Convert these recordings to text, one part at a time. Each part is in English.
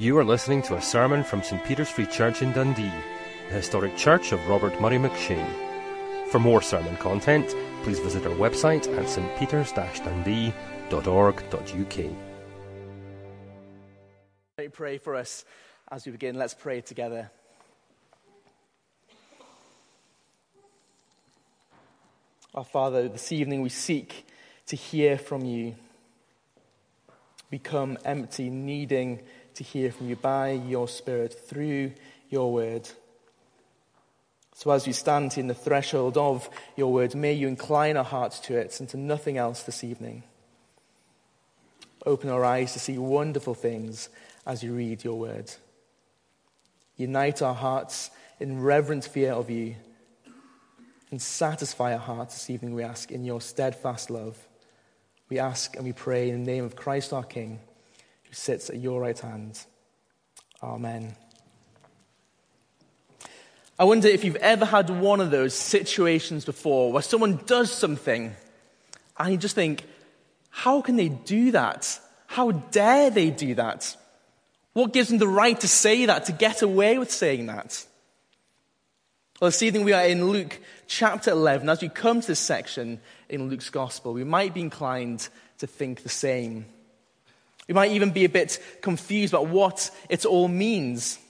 You are listening to a sermon from St Peter's Free Church in Dundee, the historic church of Robert Murray McCheyne. For more sermon content, please visit our website at stpeters-dundee.org.uk. Pray for us as we begin. Let's pray together. Our Father, this evening we seek to hear from you. Become empty, needing to hear from you by your Spirit through your word. So, as we stand in the threshold of your word, may you incline our hearts to it and to nothing else this evening. Open our eyes to see wonderful things as you read your word. Unite our hearts in reverent fear of you and satisfy our hearts this evening, we ask, in your steadfast love. We ask and we pray in the name of Christ our King who sits at your right hand. Amen. I wonder if you've ever had one of those situations before where someone does something and you just think, how can they do that? How dare they do that? What gives them the right to say that, to get away with saying that? Well, this evening we are in Luke chapter 11. As we come to this section in Luke's gospel, we might be inclined to think the same. We might even be a bit confused about what it all means.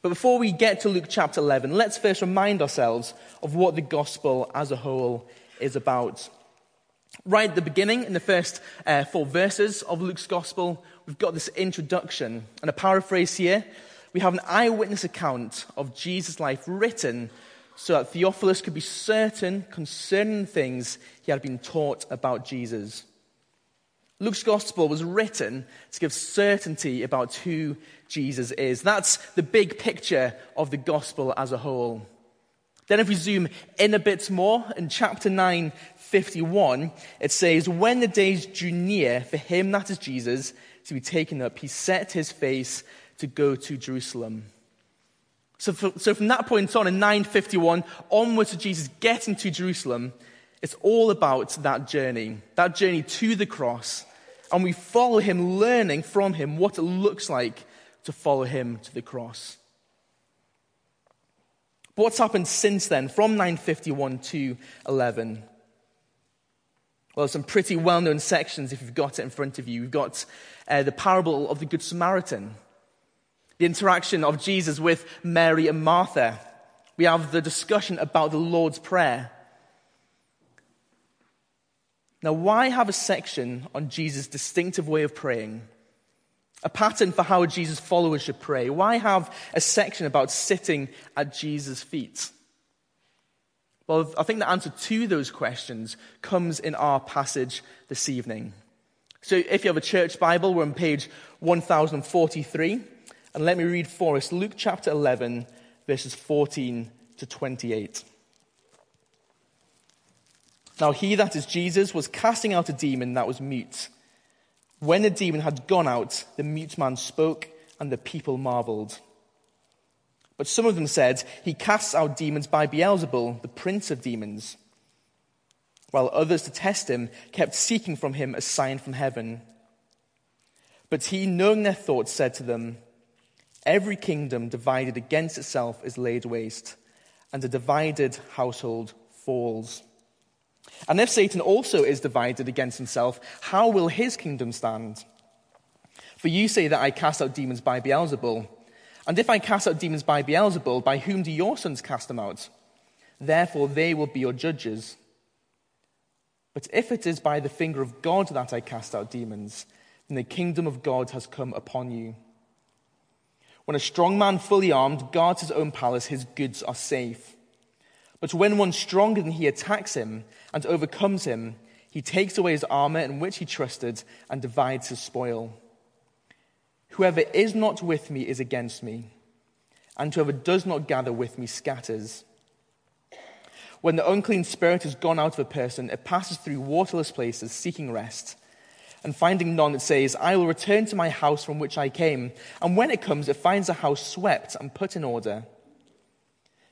But before we get to Luke chapter 11, let's first remind ourselves of what the gospel as a whole is about. Right at the beginning, in the first uh, four verses of Luke's gospel, we've got this introduction. And a paraphrase here, we have an eyewitness account of Jesus' life written so that Theophilus could be certain concerning things he had been taught about Jesus. Luke's gospel was written to give certainty about who Jesus is. That's the big picture of the gospel as a whole. Then, if we zoom in a bit more, in chapter 9, 51, it says, When the days drew near for him, that is Jesus, to be taken up, he set his face to go to Jerusalem. So, for, so from that point on, in 951, onwards to Jesus getting to Jerusalem, it's all about that journey, that journey to the cross. And we follow him, learning from him what it looks like to follow him to the cross. But what's happened since then, from 951 to 11? Well, some pretty well known sections if you've got it in front of you. We've got uh, the parable of the Good Samaritan, the interaction of Jesus with Mary and Martha. We have the discussion about the Lord's Prayer. Now, why have a section on Jesus' distinctive way of praying? A pattern for how Jesus' followers should pray? Why have a section about sitting at Jesus' feet? Well, I think the answer to those questions comes in our passage this evening. So if you have a church Bible, we're on page 1043. And let me read for us Luke chapter 11, verses 14 to 28. Now, he, that is Jesus, was casting out a demon that was mute. When the demon had gone out, the mute man spoke, and the people marveled. But some of them said, He casts out demons by Beelzebul, the prince of demons. While others, to test him, kept seeking from him a sign from heaven. But he, knowing their thoughts, said to them, Every kingdom divided against itself is laid waste, and a divided household falls. And if Satan also is divided against himself, how will his kingdom stand? For you say that I cast out demons by Beelzebul. And if I cast out demons by Beelzebul, by whom do your sons cast them out? Therefore they will be your judges. But if it is by the finger of God that I cast out demons, then the kingdom of God has come upon you. When a strong man fully armed guards his own palace, his goods are safe. But when one stronger than he attacks him and overcomes him, he takes away his armor in which he trusted and divides his spoil. Whoever is not with me is against me, and whoever does not gather with me scatters. When the unclean spirit has gone out of a person, it passes through waterless places seeking rest. And finding none, it says, I will return to my house from which I came. And when it comes, it finds a house swept and put in order.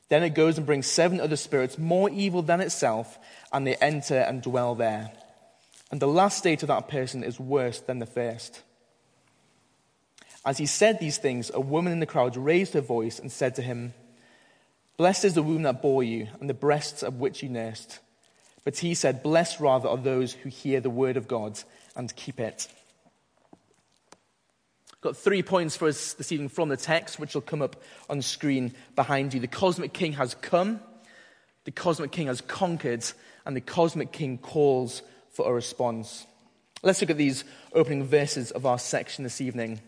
Then it goes and brings seven other spirits more evil than itself, and they enter and dwell there. And the last state of that person is worse than the first. As he said these things, a woman in the crowd raised her voice and said to him, Blessed is the womb that bore you, and the breasts of which you nursed. But he said, Blessed rather are those who hear the word of God and keep it. Got three points for us this evening from the text, which will come up on screen behind you. The cosmic king has come, the cosmic king has conquered, and the cosmic king calls for a response. Let's look at these opening verses of our section this evening.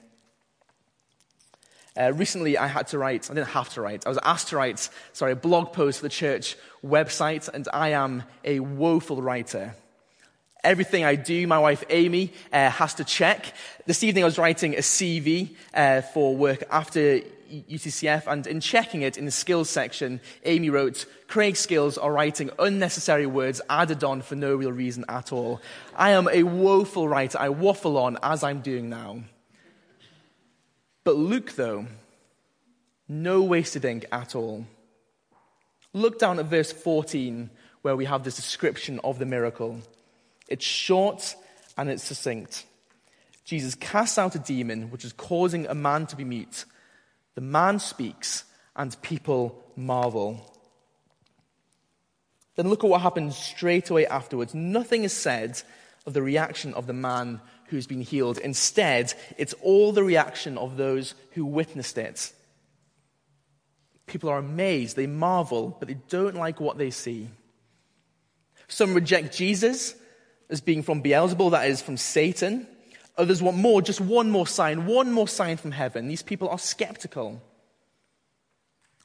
Uh, recently, I had to write, I didn't have to write, I was asked to write, sorry, a blog post for the church website, and I am a woeful writer. Everything I do, my wife Amy uh, has to check. This evening I was writing a CV uh, for work after UCCF, and in checking it in the skills section, Amy wrote, Craig's skills are writing unnecessary words added on for no real reason at all. I am a woeful writer. I waffle on as I'm doing now. But Luke, though, no wasted ink at all. Look down at verse 14, where we have this description of the miracle. It's short and it's succinct. Jesus casts out a demon which is causing a man to be mute. The man speaks, and people marvel. Then look at what happens straight away afterwards. Nothing is said of the reaction of the man who's been healed. Instead, it's all the reaction of those who witnessed it. People are amazed, they marvel, but they don't like what they see. Some reject Jesus as being from Beelzebul, that is, from Satan. Others want more, just one more sign, one more sign from heaven. These people are skeptical.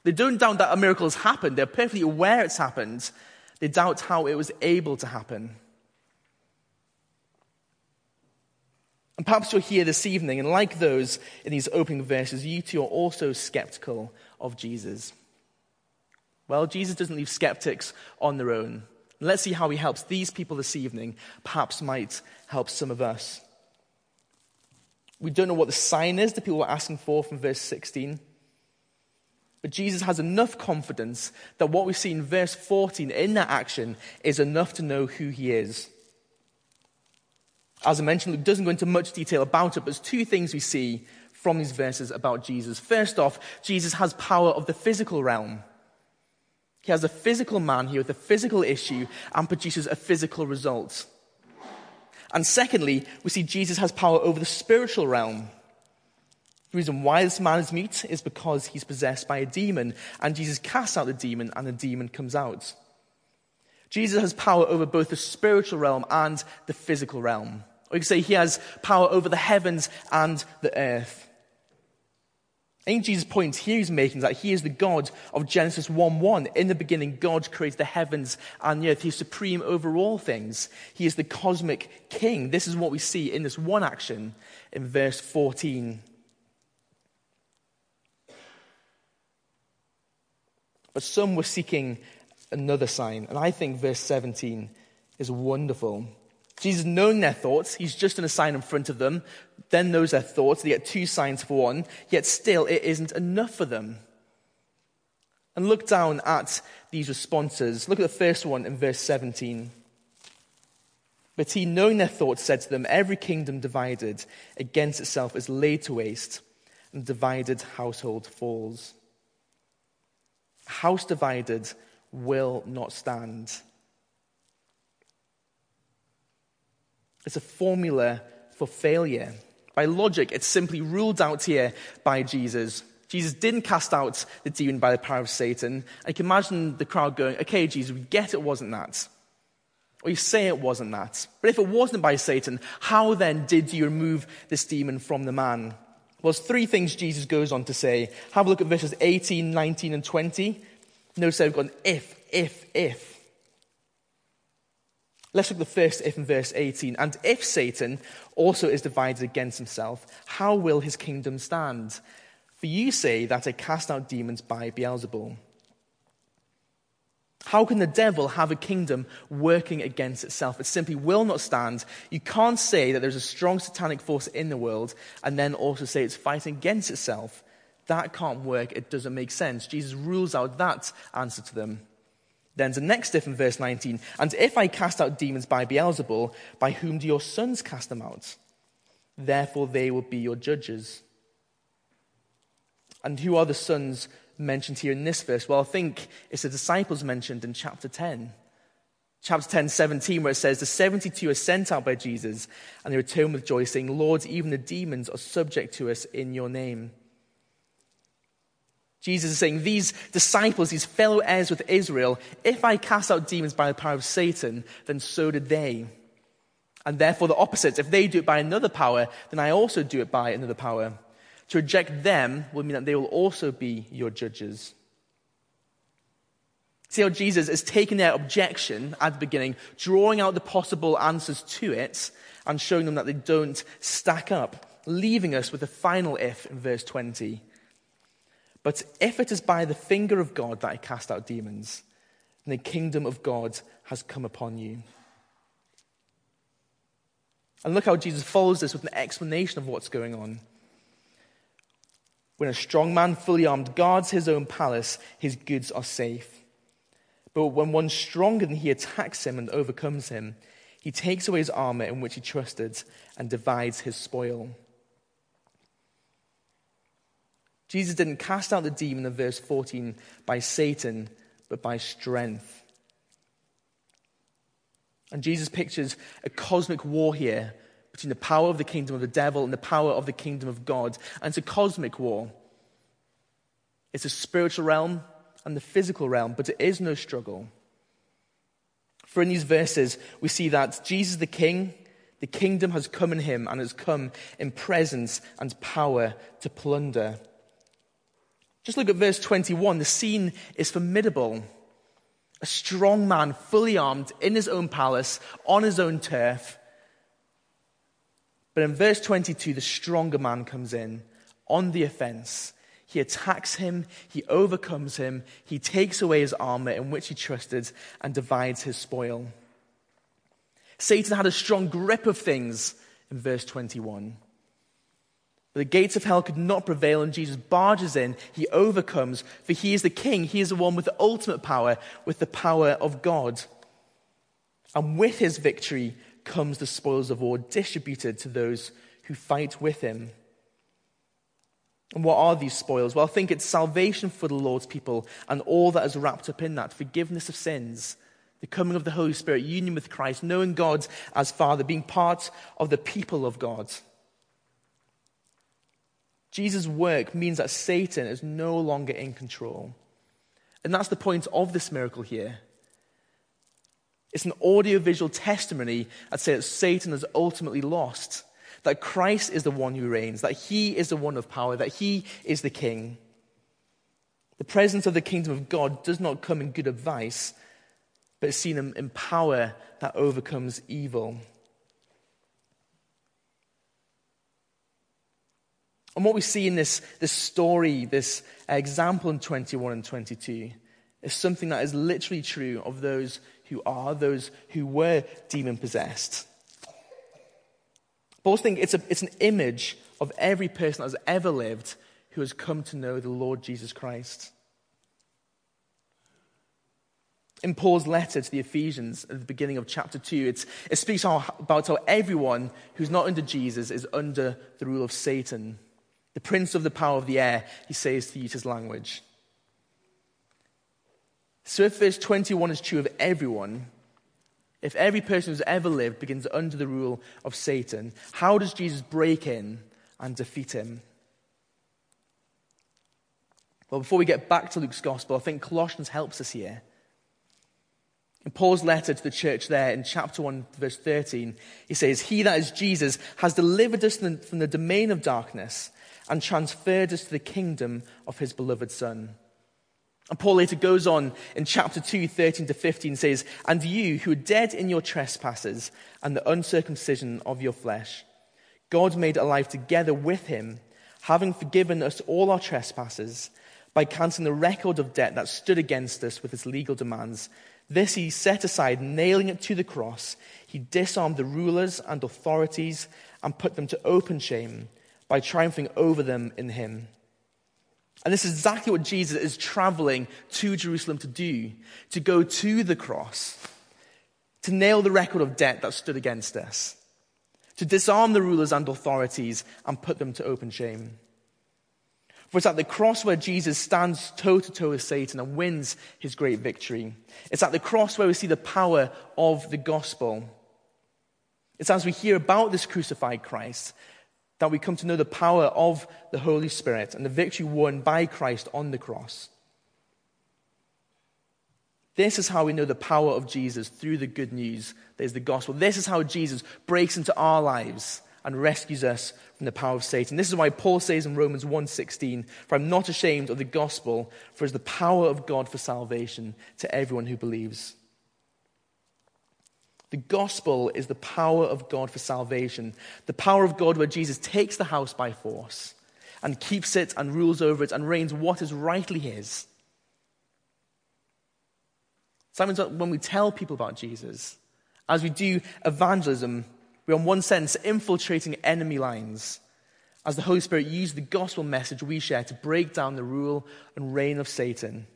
They don't doubt that a miracle has happened, they're perfectly aware it's happened. They doubt how it was able to happen. And perhaps you're here this evening, and like those in these opening verses, you too are also skeptical of Jesus. Well, Jesus doesn't leave skeptics on their own. Let's see how he helps these people this evening, perhaps might help some of us. We don't know what the sign is that people were asking for from verse 16. But Jesus has enough confidence that what we see in verse 14 in that action is enough to know who he is. As I mentioned, Luke doesn't go into much detail about it, but there's two things we see from these verses about Jesus. First off, Jesus has power of the physical realm. He has a physical man here with a physical issue and produces a physical result. And secondly, we see Jesus has power over the spiritual realm. The reason why this man is mute is because he's possessed by a demon, and Jesus casts out the demon, and the demon comes out. Jesus has power over both the spiritual realm and the physical realm. Or you could say he has power over the heavens and the earth. Think Jesus' point here he's making is that he is the God of Genesis 1 1. In the beginning, God created the heavens and the earth. He's supreme over all things. He is the cosmic king. This is what we see in this one action in verse 14. But some were seeking another sign. And I think verse 17 is wonderful. Jesus, knowing their thoughts, he's just in a sign in front of them, then knows their thoughts. They get two signs for one, yet still it isn't enough for them. And look down at these responses. Look at the first one in verse 17. But he, knowing their thoughts, said to them, Every kingdom divided against itself is laid to waste, and divided household falls. House divided will not stand. It's a formula for failure. By logic, it's simply ruled out here by Jesus. Jesus didn't cast out the demon by the power of Satan. I can imagine the crowd going, okay, Jesus, we get it wasn't that. Or you say it wasn't that. But if it wasn't by Satan, how then did you remove this demon from the man? Well, there's three things Jesus goes on to say. Have a look at verses 18, 19, and 20. Notice I've got an if, if, if. Let's look at the first if in verse 18. And if Satan also is divided against himself, how will his kingdom stand? For you say that I cast out demons by Beelzebul. How can the devil have a kingdom working against itself? It simply will not stand. You can't say that there's a strong satanic force in the world and then also say it's fighting against itself. That can't work. It doesn't make sense. Jesus rules out that answer to them. Then the next if in verse 19. And if I cast out demons by Beelzebul, by whom do your sons cast them out? Therefore they will be your judges. And who are the sons mentioned here in this verse? Well, I think it's the disciples mentioned in chapter 10. Chapter 10, 17, where it says, The 72 are sent out by Jesus, and they return with joy, saying, Lord, even the demons are subject to us in your name. Jesus is saying, These disciples, these fellow heirs with Israel, if I cast out demons by the power of Satan, then so did they. And therefore, the opposite. If they do it by another power, then I also do it by another power. To reject them will mean that they will also be your judges. See how Jesus is taking their objection at the beginning, drawing out the possible answers to it, and showing them that they don't stack up, leaving us with a final if in verse 20. But if it is by the finger of God that I cast out demons, then the kingdom of God has come upon you. And look how Jesus follows this with an explanation of what's going on. When a strong man, fully armed, guards his own palace, his goods are safe. But when one stronger than he attacks him and overcomes him, he takes away his armor in which he trusted and divides his spoil. Jesus didn't cast out the demon in verse 14 by Satan, but by strength. And Jesus pictures a cosmic war here between the power of the kingdom of the devil and the power of the kingdom of God. And it's a cosmic war. It's a spiritual realm and the physical realm, but it is no struggle. For in these verses, we see that Jesus the King, the kingdom has come in him and has come in presence and power to plunder. Just look at verse 21. The scene is formidable. A strong man, fully armed, in his own palace, on his own turf. But in verse 22, the stronger man comes in on the offense. He attacks him, he overcomes him, he takes away his armor in which he trusted, and divides his spoil. Satan had a strong grip of things in verse 21. The gates of hell could not prevail, and Jesus barges in. He overcomes, for he is the king. He is the one with the ultimate power, with the power of God. And with his victory comes the spoils of war distributed to those who fight with him. And what are these spoils? Well, I think it's salvation for the Lord's people and all that is wrapped up in that forgiveness of sins, the coming of the Holy Spirit, union with Christ, knowing God as Father, being part of the people of God. Jesus' work means that Satan is no longer in control. And that's the point of this miracle here. It's an audiovisual testimony that says that Satan is ultimately lost, that Christ is the one who reigns, that he is the one of power, that he is the king. The presence of the kingdom of God does not come in good advice, but is seen in power that overcomes evil. And what we see in this, this story, this uh, example in 21 and 22, is something that is literally true of those who are, those who were demon possessed. But I think it's, a, it's an image of every person that has ever lived who has come to know the Lord Jesus Christ. In Paul's letter to the Ephesians at the beginning of chapter 2, it speaks how, about how everyone who's not under Jesus is under the rule of Satan. The prince of the power of the air, he says to use his language. So if verse 21 is true of everyone, if every person who's ever lived begins under the rule of Satan, how does Jesus break in and defeat him? Well, before we get back to Luke's gospel, I think Colossians helps us here. In Paul's letter to the church there in chapter 1, verse 13, he says, He that is Jesus has delivered us from the domain of darkness and transferred us to the kingdom of his beloved Son. And Paul later goes on in chapter 2, 13 to 15, says, And you who are dead in your trespasses and the uncircumcision of your flesh, God made alive together with him, having forgiven us all our trespasses by canceling the record of debt that stood against us with its legal demands. This he set aside, nailing it to the cross. He disarmed the rulers and authorities and put them to open shame by triumphing over them in him. And this is exactly what Jesus is traveling to Jerusalem to do to go to the cross, to nail the record of debt that stood against us, to disarm the rulers and authorities and put them to open shame. For it's at the cross where Jesus stands toe to toe with Satan and wins his great victory. It's at the cross where we see the power of the gospel. It's as we hear about this crucified Christ that we come to know the power of the Holy Spirit and the victory won by Christ on the cross. This is how we know the power of Jesus through the good news that is the gospel. This is how Jesus breaks into our lives and rescues us from the power of Satan. This is why Paul says in Romans 1:16, "For I'm not ashamed of the gospel, for it is the power of God for salvation to everyone who believes." The gospel is the power of God for salvation. The power of God where Jesus takes the house by force and keeps it and rules over it and reigns what is rightly his. Sometimes when we tell people about Jesus, as we do evangelism, we're in one sense infiltrating enemy lines as the Holy Spirit uses the gospel message we share to break down the rule and reign of Satan,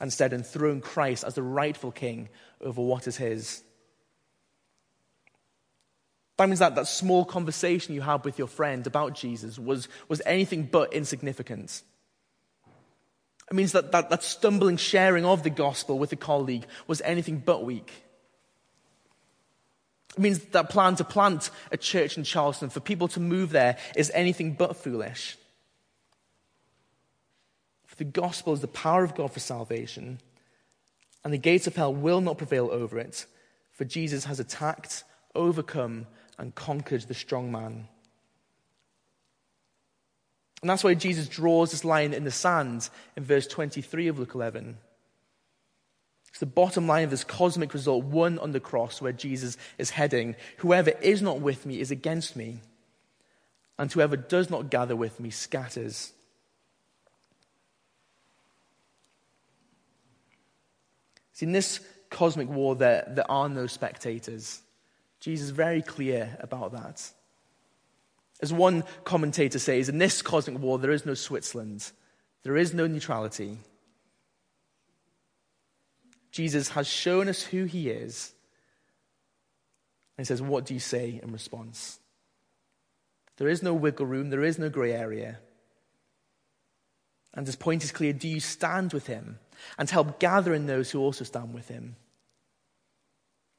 and instead enthrone Christ as the rightful king over what is his. That means that that small conversation you had with your friend about Jesus was, was anything but insignificant. It means that, that that stumbling sharing of the gospel with a colleague was anything but weak. It means that plan to plant a church in Charleston, for people to move there, is anything but foolish. For the gospel is the power of God for salvation, and the gates of hell will not prevail over it, for Jesus has attacked, overcome, and conquered the strong man. And that's why Jesus draws this line in the sand in verse 23 of Luke 11. It's the bottom line of this cosmic result, won on the cross, where Jesus is heading. Whoever is not with me is against me, and whoever does not gather with me scatters. See, in this cosmic war, there, there are no spectators. Jesus is very clear about that. As one commentator says, in this cosmic war, there is no Switzerland, there is no neutrality. Jesus has shown us who he is. And he says, What do you say in response? There is no wiggle room, there is no grey area. And his point is clear do you stand with him and help gather in those who also stand with him?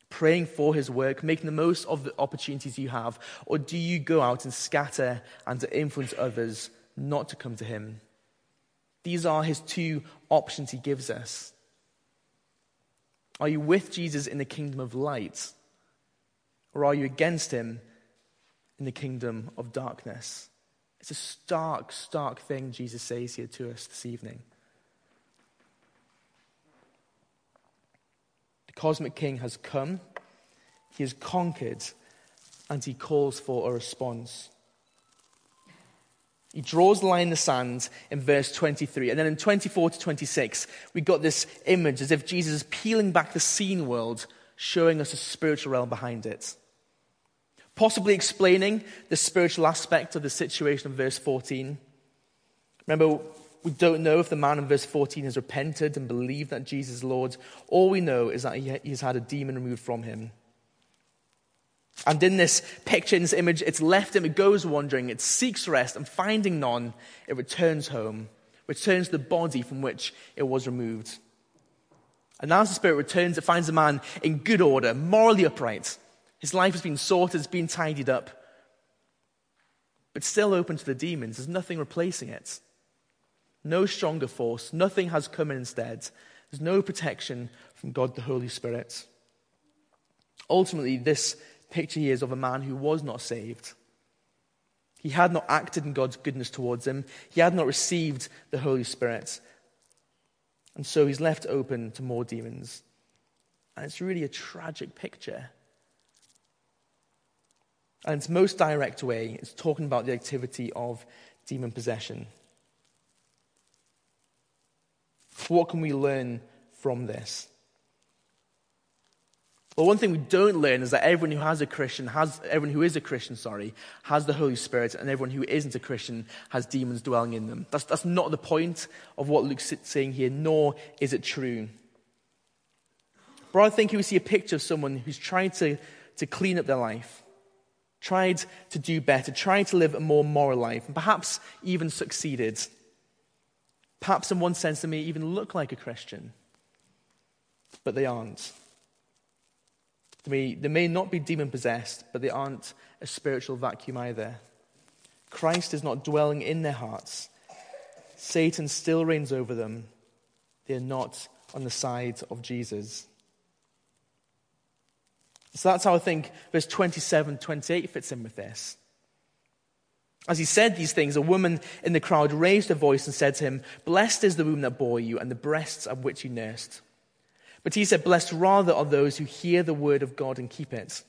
Praying for his work, making the most of the opportunities you have? Or do you go out and scatter and to influence others not to come to him? These are his two options he gives us. Are you with Jesus in the kingdom of light? Or are you against him in the kingdom of darkness? It's a stark, stark thing Jesus says here to us this evening. Cosmic king has come, he has conquered, and he calls for a response. He draws the line in the sand in verse 23. And then in 24 to 26, we got this image as if Jesus is peeling back the seen world, showing us a spiritual realm behind it. Possibly explaining the spiritual aspect of the situation of verse 14. Remember, we don't know if the man in verse 14 has repented and believed that Jesus is Lord. All we know is that he has had a demon removed from him. And in this picture, in this image, it's left him, it goes wandering, it seeks rest, and finding none, it returns home, returns the body from which it was removed. And as the spirit returns, it finds the man in good order, morally upright. His life has been sorted, it's been tidied up, but still open to the demons. There's nothing replacing it no stronger force, nothing has come instead. There's no protection from God the Holy Spirit. Ultimately, this picture here is of a man who was not saved. He had not acted in God's goodness towards him, he had not received the Holy Spirit. And so he's left open to more demons. And it's really a tragic picture. And its most direct way is talking about the activity of demon possession. What can we learn from this? Well, one thing we don't learn is that everyone who has a Christian has everyone who is a Christian, sorry, has the Holy Spirit, and everyone who isn't a Christian has demons dwelling in them. That's, that's not the point of what Luke's saying here, nor is it true. But I think we see a picture of someone who's trying to, to clean up their life, tried to do better, tried to live a more moral life, and perhaps even succeeded. Perhaps in one sense, they may even look like a Christian, but they aren't. They may, they may not be demon possessed, but they aren't a spiritual vacuum either. Christ is not dwelling in their hearts. Satan still reigns over them. They are not on the side of Jesus. So that's how I think verse 27 28 fits in with this. As he said these things, a woman in the crowd raised her voice and said to him, Blessed is the womb that bore you and the breasts of which you nursed. But he said, Blessed rather are those who hear the word of God and keep it.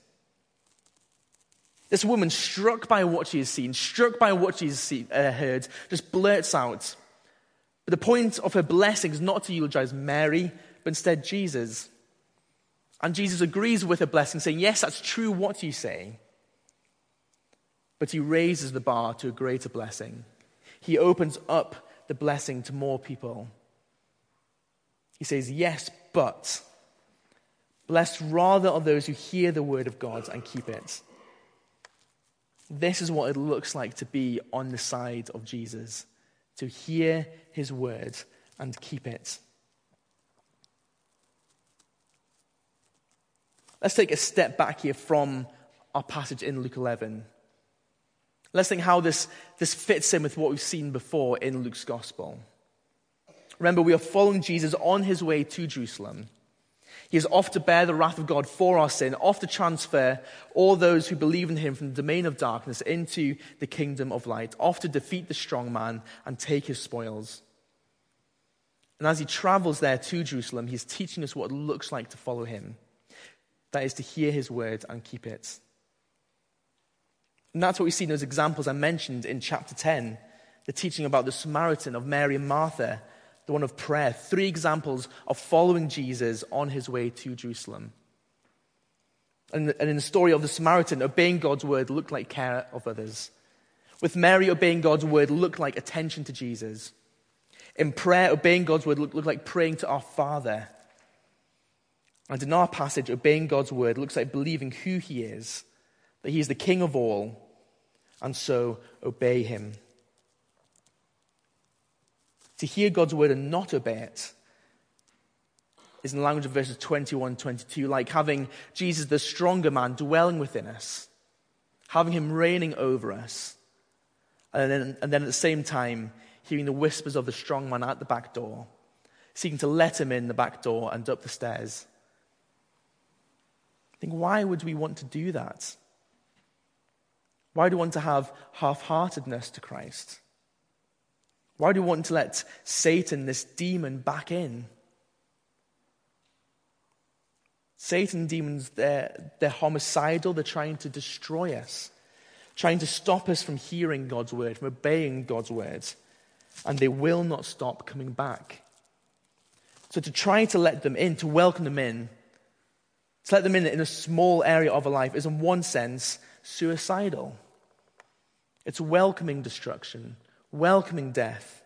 This woman, struck by what she has seen, struck by what she has uh, heard, just blurts out. But the point of her blessing is not to eulogize Mary, but instead Jesus. And Jesus agrees with her blessing, saying, Yes, that's true what you say. But he raises the bar to a greater blessing. He opens up the blessing to more people. He says, Yes, but blessed rather are those who hear the word of God and keep it. This is what it looks like to be on the side of Jesus, to hear his word and keep it. Let's take a step back here from our passage in Luke 11. Let's think how this, this fits in with what we've seen before in Luke's gospel. Remember, we are following Jesus on his way to Jerusalem. He is off to bear the wrath of God for our sin, off to transfer all those who believe in him from the domain of darkness into the kingdom of light, off to defeat the strong man and take his spoils. And as he travels there to Jerusalem, he's teaching us what it looks like to follow him. That is to hear his word and keep it. And that's what we see in those examples I mentioned in chapter 10 the teaching about the Samaritan, of Mary and Martha, the one of prayer. Three examples of following Jesus on his way to Jerusalem. And, and in the story of the Samaritan, obeying God's word looked like care of others. With Mary, obeying God's word looked like attention to Jesus. In prayer, obeying God's word looked, looked like praying to our Father. And in our passage, obeying God's word looks like believing who he is, that he is the king of all, and so obey him. To hear God's word and not obey it is in the language of verses 21 22, like having Jesus, the stronger man, dwelling within us, having him reigning over us, and then, and then at the same time, hearing the whispers of the strong man at the back door, seeking to let him in the back door and up the stairs I think, why would we want to do that? Why do we want to have half heartedness to Christ? Why do we want to let Satan, this demon, back in? Satan demons, they're, they're homicidal, they're trying to destroy us, trying to stop us from hearing God's word, from obeying God's words, and they will not stop coming back. So to try to let them in, to welcome them in, to let them in in a small area of a life is, in one sense, suicidal. It's welcoming destruction, welcoming death.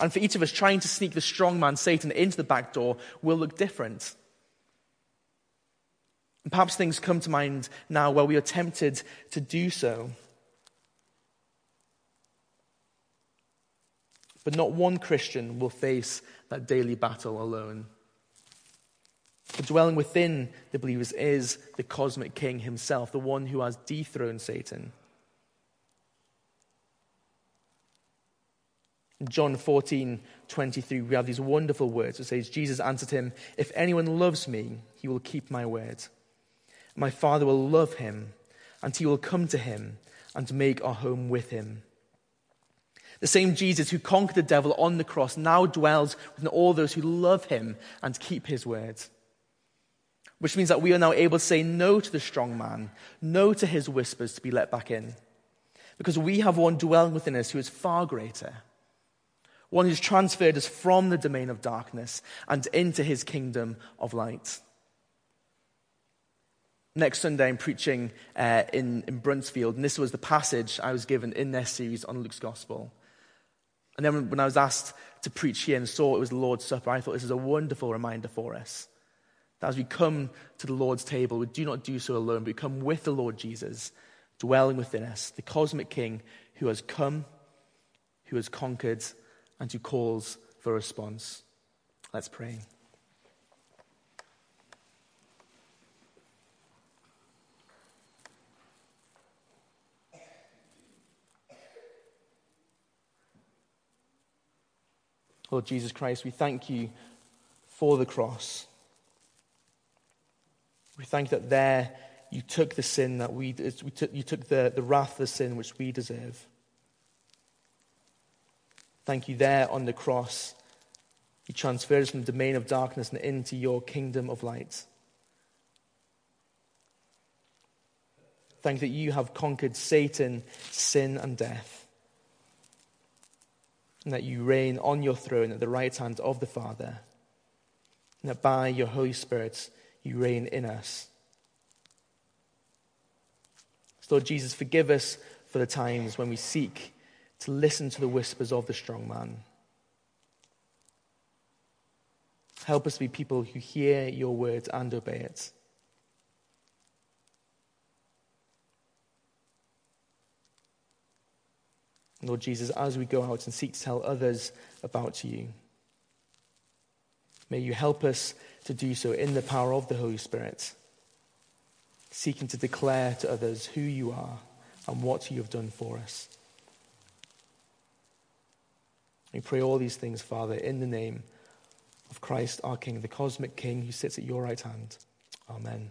And for each of us, trying to sneak the strong man, Satan, into the back door will look different. And perhaps things come to mind now where we are tempted to do so. But not one Christian will face that daily battle alone. Dwelling within the believers is the cosmic king himself, the one who has dethroned Satan. In John 14, 23, we have these wonderful words. It says, Jesus answered him, If anyone loves me, he will keep my word. My Father will love him, and he will come to him and make our home with him. The same Jesus who conquered the devil on the cross now dwells within all those who love him and keep his words which means that we are now able to say no to the strong man, no to his whispers to be let back in. Because we have one dwelling within us who is far greater, one who's transferred us from the domain of darkness and into his kingdom of light. Next Sunday, I'm preaching uh, in, in Bruntsfield, and this was the passage I was given in their series on Luke's Gospel. And then when I was asked to preach here and saw it was the Lord's Supper, I thought this is a wonderful reminder for us that as we come to the Lord's table, we do not do so alone, but we come with the Lord Jesus, dwelling within us, the cosmic King who has come, who has conquered and who calls for response. Let's pray. Lord Jesus Christ, we thank you for the cross. We thank that there you took the sin that we, you took the, the wrath of the sin which we deserve. Thank you there on the cross. You transferred us from the domain of darkness and into your kingdom of light. Thank that you have conquered Satan, sin, and death. And that you reign on your throne at the right hand of the Father. And that by your Holy Spirit you reign in us. Lord Jesus, forgive us for the times when we seek to listen to the whispers of the strong man. Help us be people who hear your words and obey it. Lord Jesus, as we go out and seek to tell others about you, may you help us to do so in the power of the Holy Spirit seeking to declare to others who you are and what you have done for us. We pray all these things, Father, in the name of Christ our King, the cosmic King who sits at your right hand. Amen.